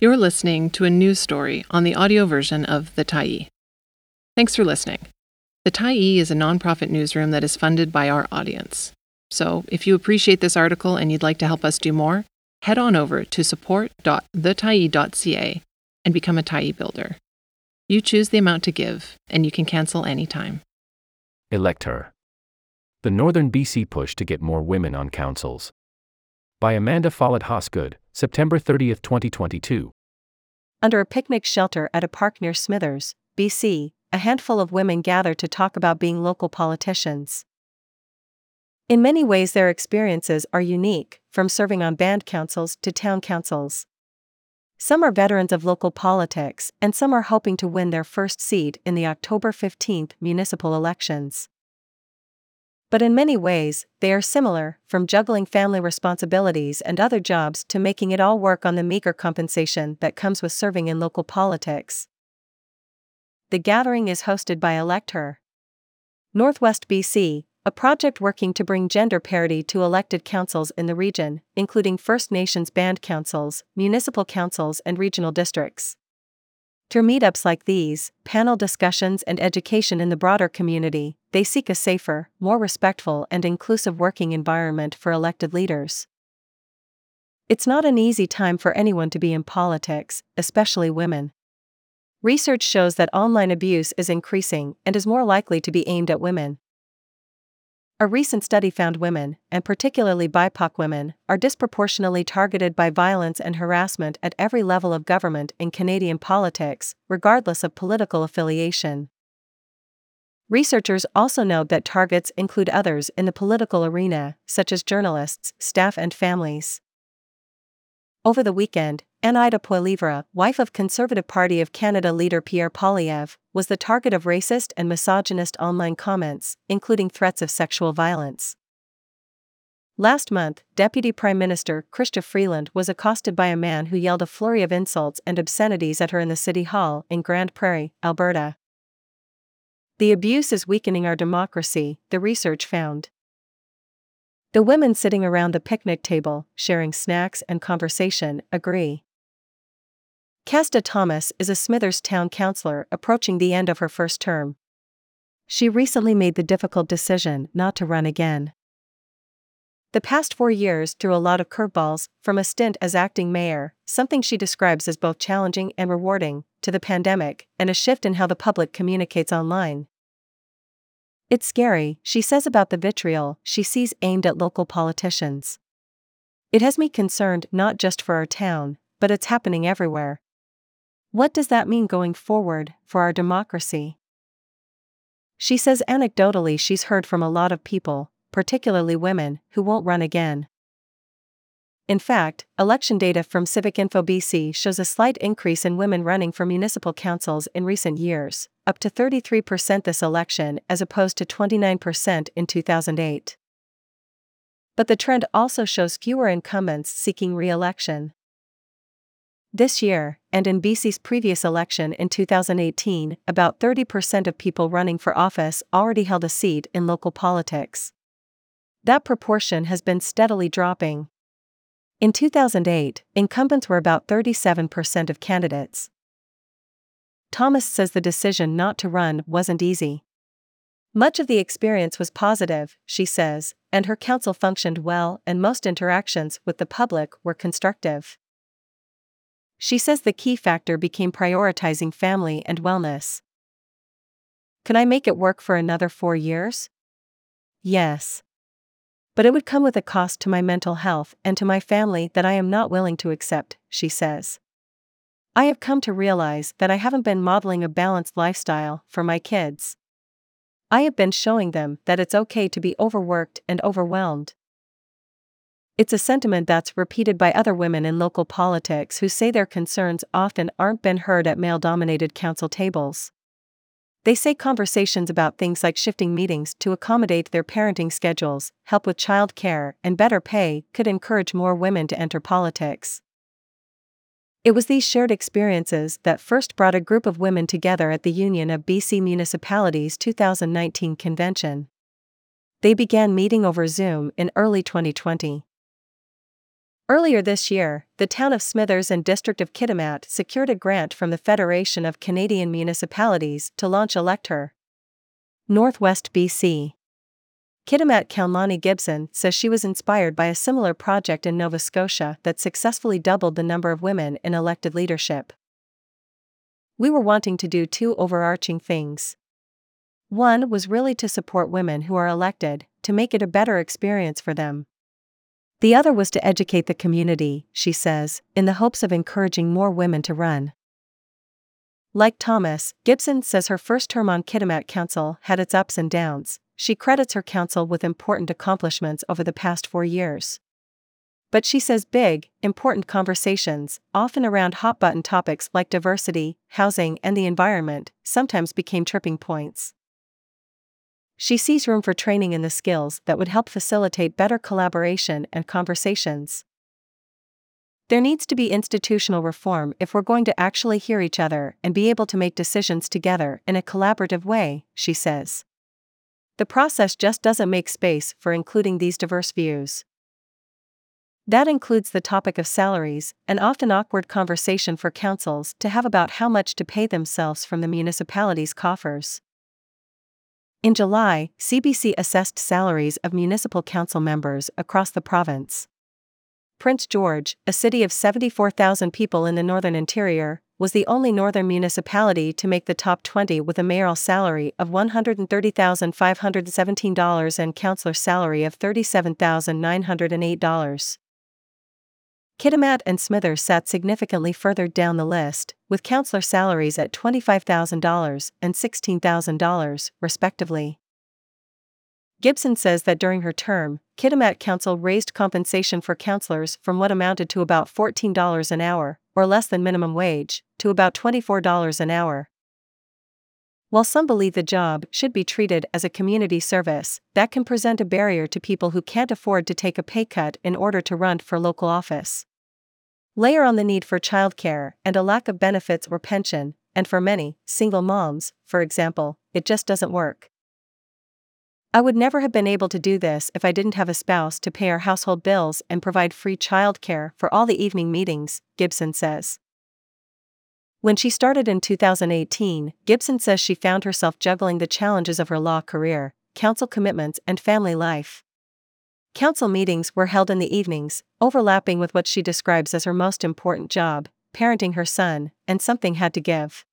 You're listening to a news story on the audio version of The Tyee. Thanks for listening. The Tyee is a nonprofit newsroom that is funded by our audience. So, if you appreciate this article and you'd like to help us do more, head on over to support.thetyee.ca and become a Tyee builder. You choose the amount to give, and you can cancel anytime. Elect her. The Northern BC push to get more women on councils. By Amanda Follett Hosgood, September 30, 2022. Under a picnic shelter at a park near Smithers, BC, a handful of women gather to talk about being local politicians. In many ways, their experiences are unique, from serving on band councils to town councils. Some are veterans of local politics, and some are hoping to win their first seat in the October 15 municipal elections. But in many ways, they are similar, from juggling family responsibilities and other jobs to making it all work on the meager compensation that comes with serving in local politics. The gathering is hosted by Elect Her. Northwest BC, a project working to bring gender parity to elected councils in the region, including First Nations band councils, municipal councils, and regional districts. Through meetups like these, panel discussions, and education in the broader community, they seek a safer, more respectful, and inclusive working environment for elected leaders. It's not an easy time for anyone to be in politics, especially women. Research shows that online abuse is increasing and is more likely to be aimed at women. A recent study found women, and particularly BIPOC women, are disproportionately targeted by violence and harassment at every level of government in Canadian politics, regardless of political affiliation. Researchers also note that targets include others in the political arena, such as journalists, staff, and families. Over the weekend, Anaida Poilievre, wife of Conservative Party of Canada leader Pierre Poilievre, was the target of racist and misogynist online comments, including threats of sexual violence. Last month, Deputy Prime Minister Chrystia Freeland was accosted by a man who yelled a flurry of insults and obscenities at her in the City Hall in Grande Prairie, Alberta. The abuse is weakening our democracy, the research found. The women sitting around the picnic table, sharing snacks and conversation, agree. Casda Thomas is a Smithers Town councillor approaching the end of her first term. She recently made the difficult decision not to run again. The past four years threw a lot of curveballs, from a stint as acting mayor, something she describes as both challenging and rewarding, to the pandemic, and a shift in how the public communicates online. It's scary, she says about the vitriol she sees aimed at local politicians. It has me concerned not just for our town, but it's happening everywhere. What does that mean going forward for our democracy? She says anecdotally she's heard from a lot of people, particularly women, who won't run again. In fact, election data from Civic Info BC shows a slight increase in women running for municipal councils in recent years, up to 33% this election as opposed to 29% in 2008. But the trend also shows fewer incumbents seeking re election. This year, and in BC's previous election in 2018, about 30% of people running for office already held a seat in local politics. That proportion has been steadily dropping. In 2008, incumbents were about 37% of candidates. Thomas says the decision not to run wasn't easy. Much of the experience was positive, she says, and her council functioned well and most interactions with the public were constructive. She says the key factor became prioritizing family and wellness. Can I make it work for another four years? Yes. But it would come with a cost to my mental health and to my family that I am not willing to accept, she says. I have come to realize that I haven't been modeling a balanced lifestyle for my kids. I have been showing them that it's okay to be overworked and overwhelmed. It's a sentiment that's repeated by other women in local politics who say their concerns often aren't been heard at male dominated council tables. They say conversations about things like shifting meetings to accommodate their parenting schedules, help with child care, and better pay could encourage more women to enter politics. It was these shared experiences that first brought a group of women together at the Union of BC Municipalities 2019 convention. They began meeting over Zoom in early 2020. Earlier this year, the town of Smithers and District of Kitimat secured a grant from the Federation of Canadian Municipalities to launch Elect Her. Northwest BC. Kitimat councillor Lani Gibson says she was inspired by a similar project in Nova Scotia that successfully doubled the number of women in elected leadership. We were wanting to do two overarching things. One was really to support women who are elected, to make it a better experience for them. The other was to educate the community, she says, in the hopes of encouraging more women to run. Like Thomas, Gibson says her first term on Kitimat Council had its ups and downs. She credits her council with important accomplishments over the past four years. But she says big, important conversations, often around hot button topics like diversity, housing, and the environment, sometimes became tripping points. She sees room for training in the skills that would help facilitate better collaboration and conversations. There needs to be institutional reform if we're going to actually hear each other and be able to make decisions together in a collaborative way, she says. The process just doesn't make space for including these diverse views. That includes the topic of salaries, an often awkward conversation for councils to have about how much to pay themselves from the municipality's coffers. In July, CBC assessed salaries of municipal council members across the province. Prince George, a city of 74,000 people in the northern interior, was the only northern municipality to make the top 20 with a mayoral salary of $130,517 and councillor salary of $37,908. Kitimat and Smithers sat significantly further down the list, with councillor salaries at $25,000 and $16,000, respectively. Gibson says that during her term, Kitimat Council raised compensation for councillors from what amounted to about $14 an hour, or less than minimum wage, to about $24 an hour. While some believe the job should be treated as a community service, that can present a barrier to people who can't afford to take a pay cut in order to run for local office. Layer on the need for childcare and a lack of benefits or pension, and for many, single moms, for example, it just doesn't work. I would never have been able to do this if I didn't have a spouse to pay our household bills and provide free childcare for all the evening meetings, Gibson says. When she started in 2018, Gibson says she found herself juggling the challenges of her law career, council commitments, and family life. Council meetings were held in the evenings, overlapping with what she describes as her most important job parenting her son, and something had to give.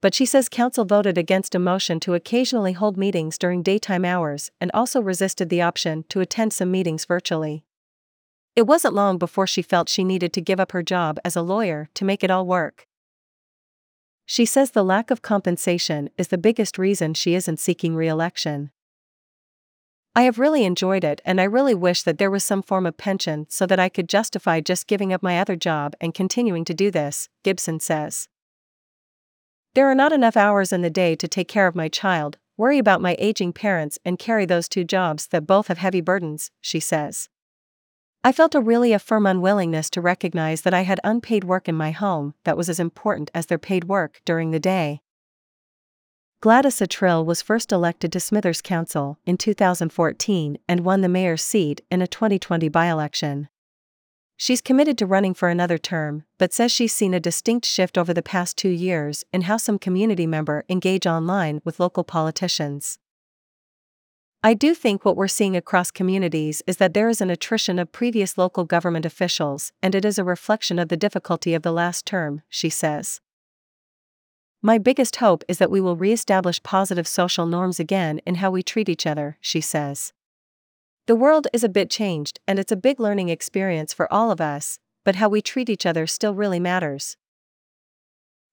But she says council voted against a motion to occasionally hold meetings during daytime hours and also resisted the option to attend some meetings virtually. It wasn't long before she felt she needed to give up her job as a lawyer to make it all work. She says the lack of compensation is the biggest reason she isn't seeking re election. I have really enjoyed it and I really wish that there was some form of pension so that I could justify just giving up my other job and continuing to do this, Gibson says. There are not enough hours in the day to take care of my child, worry about my aging parents, and carry those two jobs that both have heavy burdens, she says. I felt a really a firm unwillingness to recognize that I had unpaid work in my home that was as important as their paid work during the day. Gladys Attrill was first elected to Smithers Council in 2014 and won the mayor's seat in a 2020 by election. She's committed to running for another term, but says she's seen a distinct shift over the past two years in how some community member engage online with local politicians. I do think what we're seeing across communities is that there is an attrition of previous local government officials, and it is a reflection of the difficulty of the last term, she says. My biggest hope is that we will re-establish positive social norms again in how we treat each other, she says. The world is a bit changed and it's a big learning experience for all of us, but how we treat each other still really matters.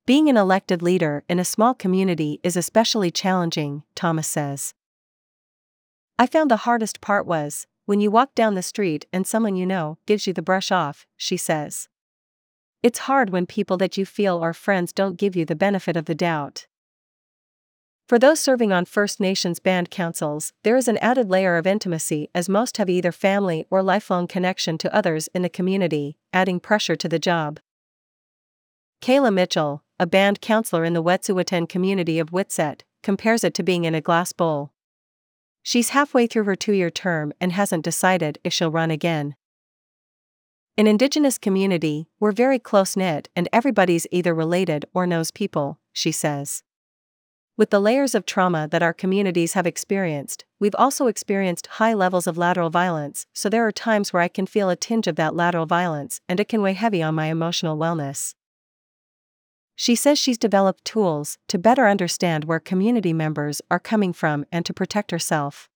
Being an elected leader in a small community is especially challenging, Thomas says. I found the hardest part was when you walk down the street and someone you know gives you the brush off, she says. It's hard when people that you feel are friends don't give you the benefit of the doubt. For those serving on First Nations band councils, there is an added layer of intimacy as most have either family or lifelong connection to others in the community, adding pressure to the job. Kayla Mitchell, a band counselor in the Wet'suwet'en community of Witset, compares it to being in a glass bowl. She's halfway through her two year term and hasn't decided if she'll run again. In Indigenous community, we're very close knit and everybody's either related or knows people, she says. With the layers of trauma that our communities have experienced, we've also experienced high levels of lateral violence, so there are times where I can feel a tinge of that lateral violence and it can weigh heavy on my emotional wellness. She says she's developed tools to better understand where community members are coming from and to protect herself.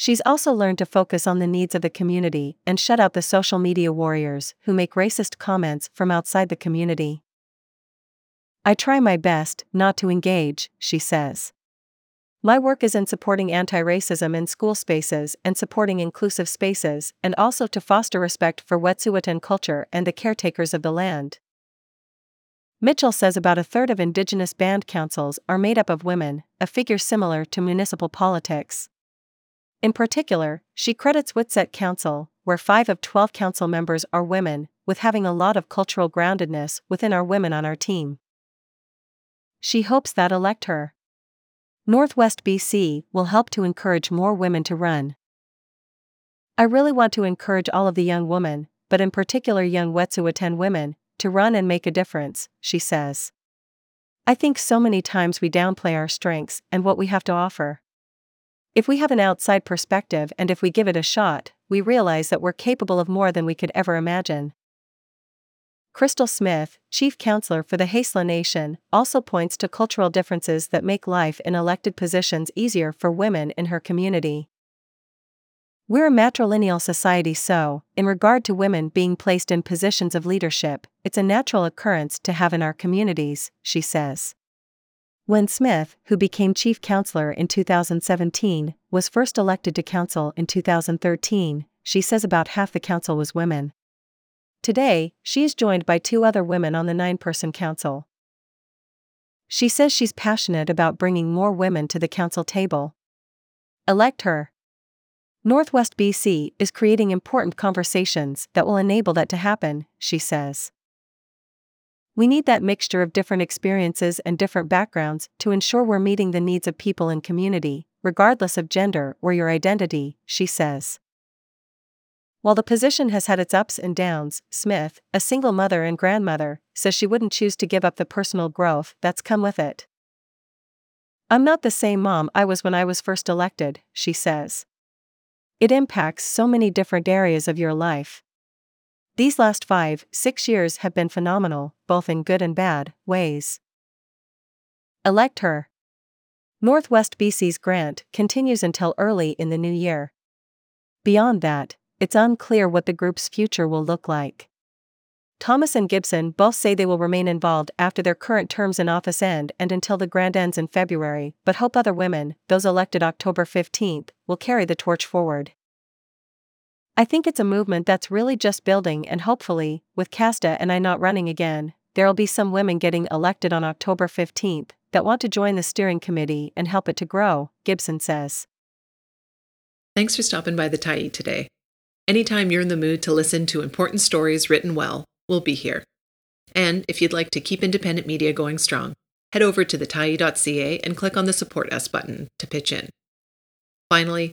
She's also learned to focus on the needs of the community and shut out the social media warriors who make racist comments from outside the community. I try my best not to engage, she says. My work is in supporting anti racism in school spaces and supporting inclusive spaces, and also to foster respect for Wet'suwet'en culture and the caretakers of the land. Mitchell says about a third of Indigenous band councils are made up of women, a figure similar to municipal politics. In particular, she credits Wet'suwet'en Council, where 5 of 12 council members are women, with having a lot of cultural groundedness within our women on our team. She hopes that elect her. Northwest BC will help to encourage more women to run. I really want to encourage all of the young women, but in particular young Wet'suwet'en women, to run and make a difference, she says. I think so many times we downplay our strengths and what we have to offer. If we have an outside perspective and if we give it a shot, we realize that we're capable of more than we could ever imagine. Crystal Smith, chief counselor for the Haisla Nation, also points to cultural differences that make life in elected positions easier for women in her community. We're a matrilineal society, so, in regard to women being placed in positions of leadership, it's a natural occurrence to have in our communities, she says. When Smith, who became chief counselor in 2017, was first elected to council in 2013, she says about half the council was women. Today, she is joined by two other women on the nine person council. She says she's passionate about bringing more women to the council table. Elect her. Northwest BC is creating important conversations that will enable that to happen, she says. We need that mixture of different experiences and different backgrounds to ensure we're meeting the needs of people in community, regardless of gender or your identity, she says. While the position has had its ups and downs, Smith, a single mother and grandmother, says she wouldn't choose to give up the personal growth that's come with it. I'm not the same mom I was when I was first elected, she says. It impacts so many different areas of your life. These last five, six years have been phenomenal, both in good and bad ways. Elect her. Northwest BC's grant continues until early in the new year. Beyond that, it's unclear what the group's future will look like. Thomas and Gibson both say they will remain involved after their current terms in office end and until the grant ends in February, but hope other women, those elected October 15th, will carry the torch forward. I think it's a movement that's really just building, and hopefully, with Casda and I not running again, there'll be some women getting elected on October 15th that want to join the steering committee and help it to grow, Gibson says. Thanks for stopping by the Tyee today. Anytime you're in the mood to listen to important stories written well, we'll be here. And if you'd like to keep independent media going strong, head over to the thetyee.ca and click on the Support Us button to pitch in. Finally,